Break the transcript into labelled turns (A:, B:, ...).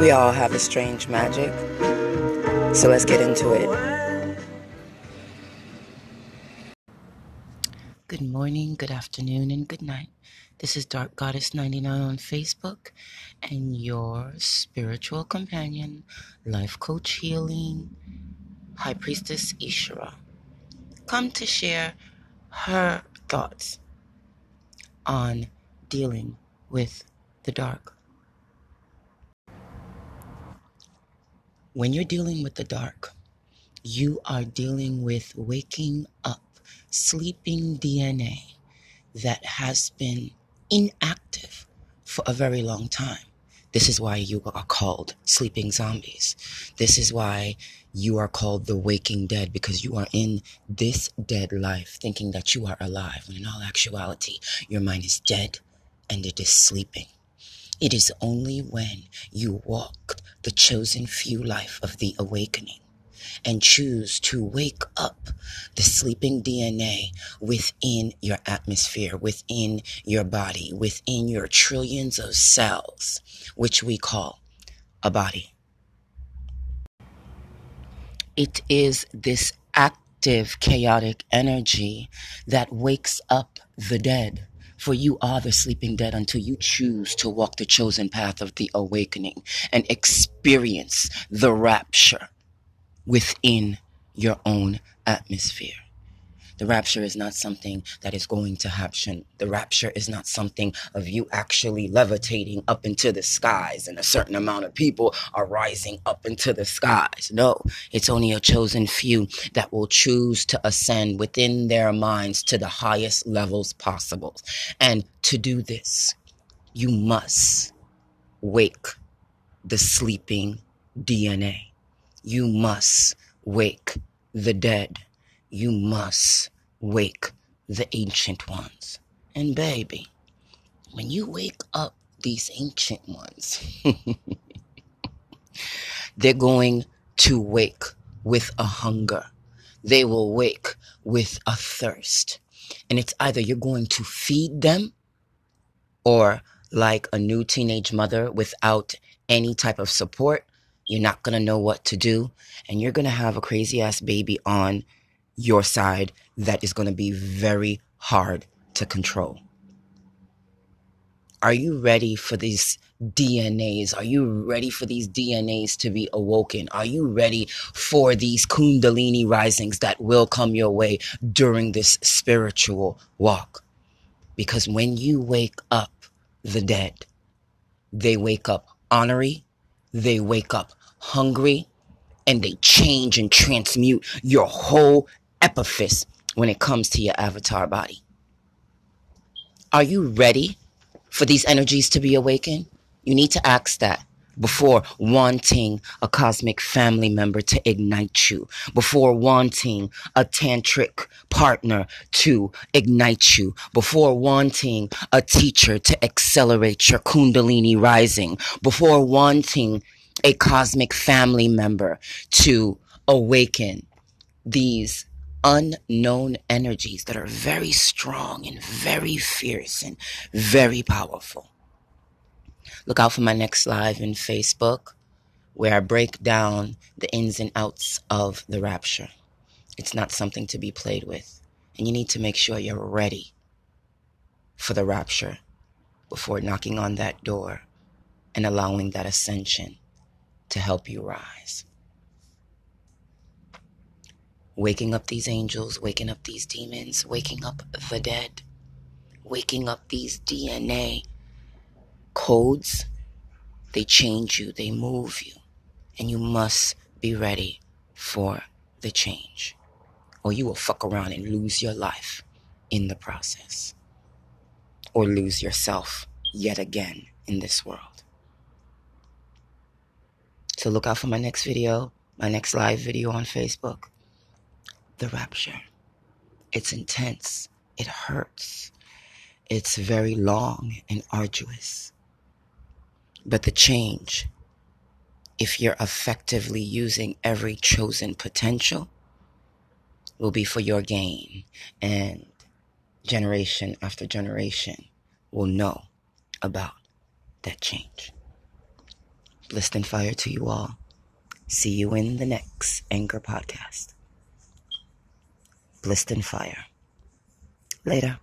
A: We all have a strange magic. So let's get into it. Good morning, good afternoon, and good night. This is Dark Goddess 99 on Facebook and your spiritual companion, life coach healing, High Priestess Ishara. Come to share her thoughts on dealing with the dark. When you're dealing with the dark, you are dealing with waking up sleeping DNA that has been inactive for a very long time. This is why you are called sleeping zombies. This is why you are called the waking dead because you are in this dead life thinking that you are alive when in all actuality your mind is dead and it is sleeping. It is only when you walk the chosen few life of the awakening and choose to wake up the sleeping DNA within your atmosphere, within your body, within your trillions of cells, which we call a body. It is this active, chaotic energy that wakes up the dead. For you are the sleeping dead until you choose to walk the chosen path of the awakening and experience the rapture within your own atmosphere. The rapture is not something that is going to happen. The rapture is not something of you actually levitating up into the skies and a certain amount of people are rising up into the skies. No, it's only a chosen few that will choose to ascend within their minds to the highest levels possible. And to do this, you must wake the sleeping DNA. You must wake the dead. You must wake the ancient ones. And baby, when you wake up these ancient ones, they're going to wake with a hunger. They will wake with a thirst. And it's either you're going to feed them or like a new teenage mother without any type of support, you're not going to know what to do. And you're going to have a crazy ass baby on your side that is going to be very hard to control. Are you ready for these DNAs? Are you ready for these DNAs to be awoken? Are you ready for these Kundalini risings that will come your way during this spiritual walk? Because when you wake up the dead, they wake up honorary, they wake up hungry and they change and transmute your whole epiphyse when it comes to your avatar body. Are you ready for these energies to be awakened? You need to ask that before wanting a cosmic family member to ignite you, before wanting a tantric partner to ignite you, before wanting a teacher to accelerate your kundalini rising, before wanting a cosmic family member to awaken these unknown energies that are very strong and very fierce and very powerful. Look out for my next live in Facebook where I break down the ins and outs of the rapture. It's not something to be played with. And you need to make sure you're ready for the rapture before knocking on that door and allowing that ascension to help you rise. Waking up these angels, waking up these demons, waking up the dead, waking up these DNA codes. They change you, they move you, and you must be ready for the change. Or you will fuck around and lose your life in the process. Or lose yourself yet again in this world. So look out for my next video, my next live video on Facebook. The rapture. It's intense. It hurts. It's very long and arduous. But the change, if you're effectively using every chosen potential, will be for your gain. And generation after generation will know about that change. Blessed and fire to you all. See you in the next Anchor podcast. Blessed and fire. Later.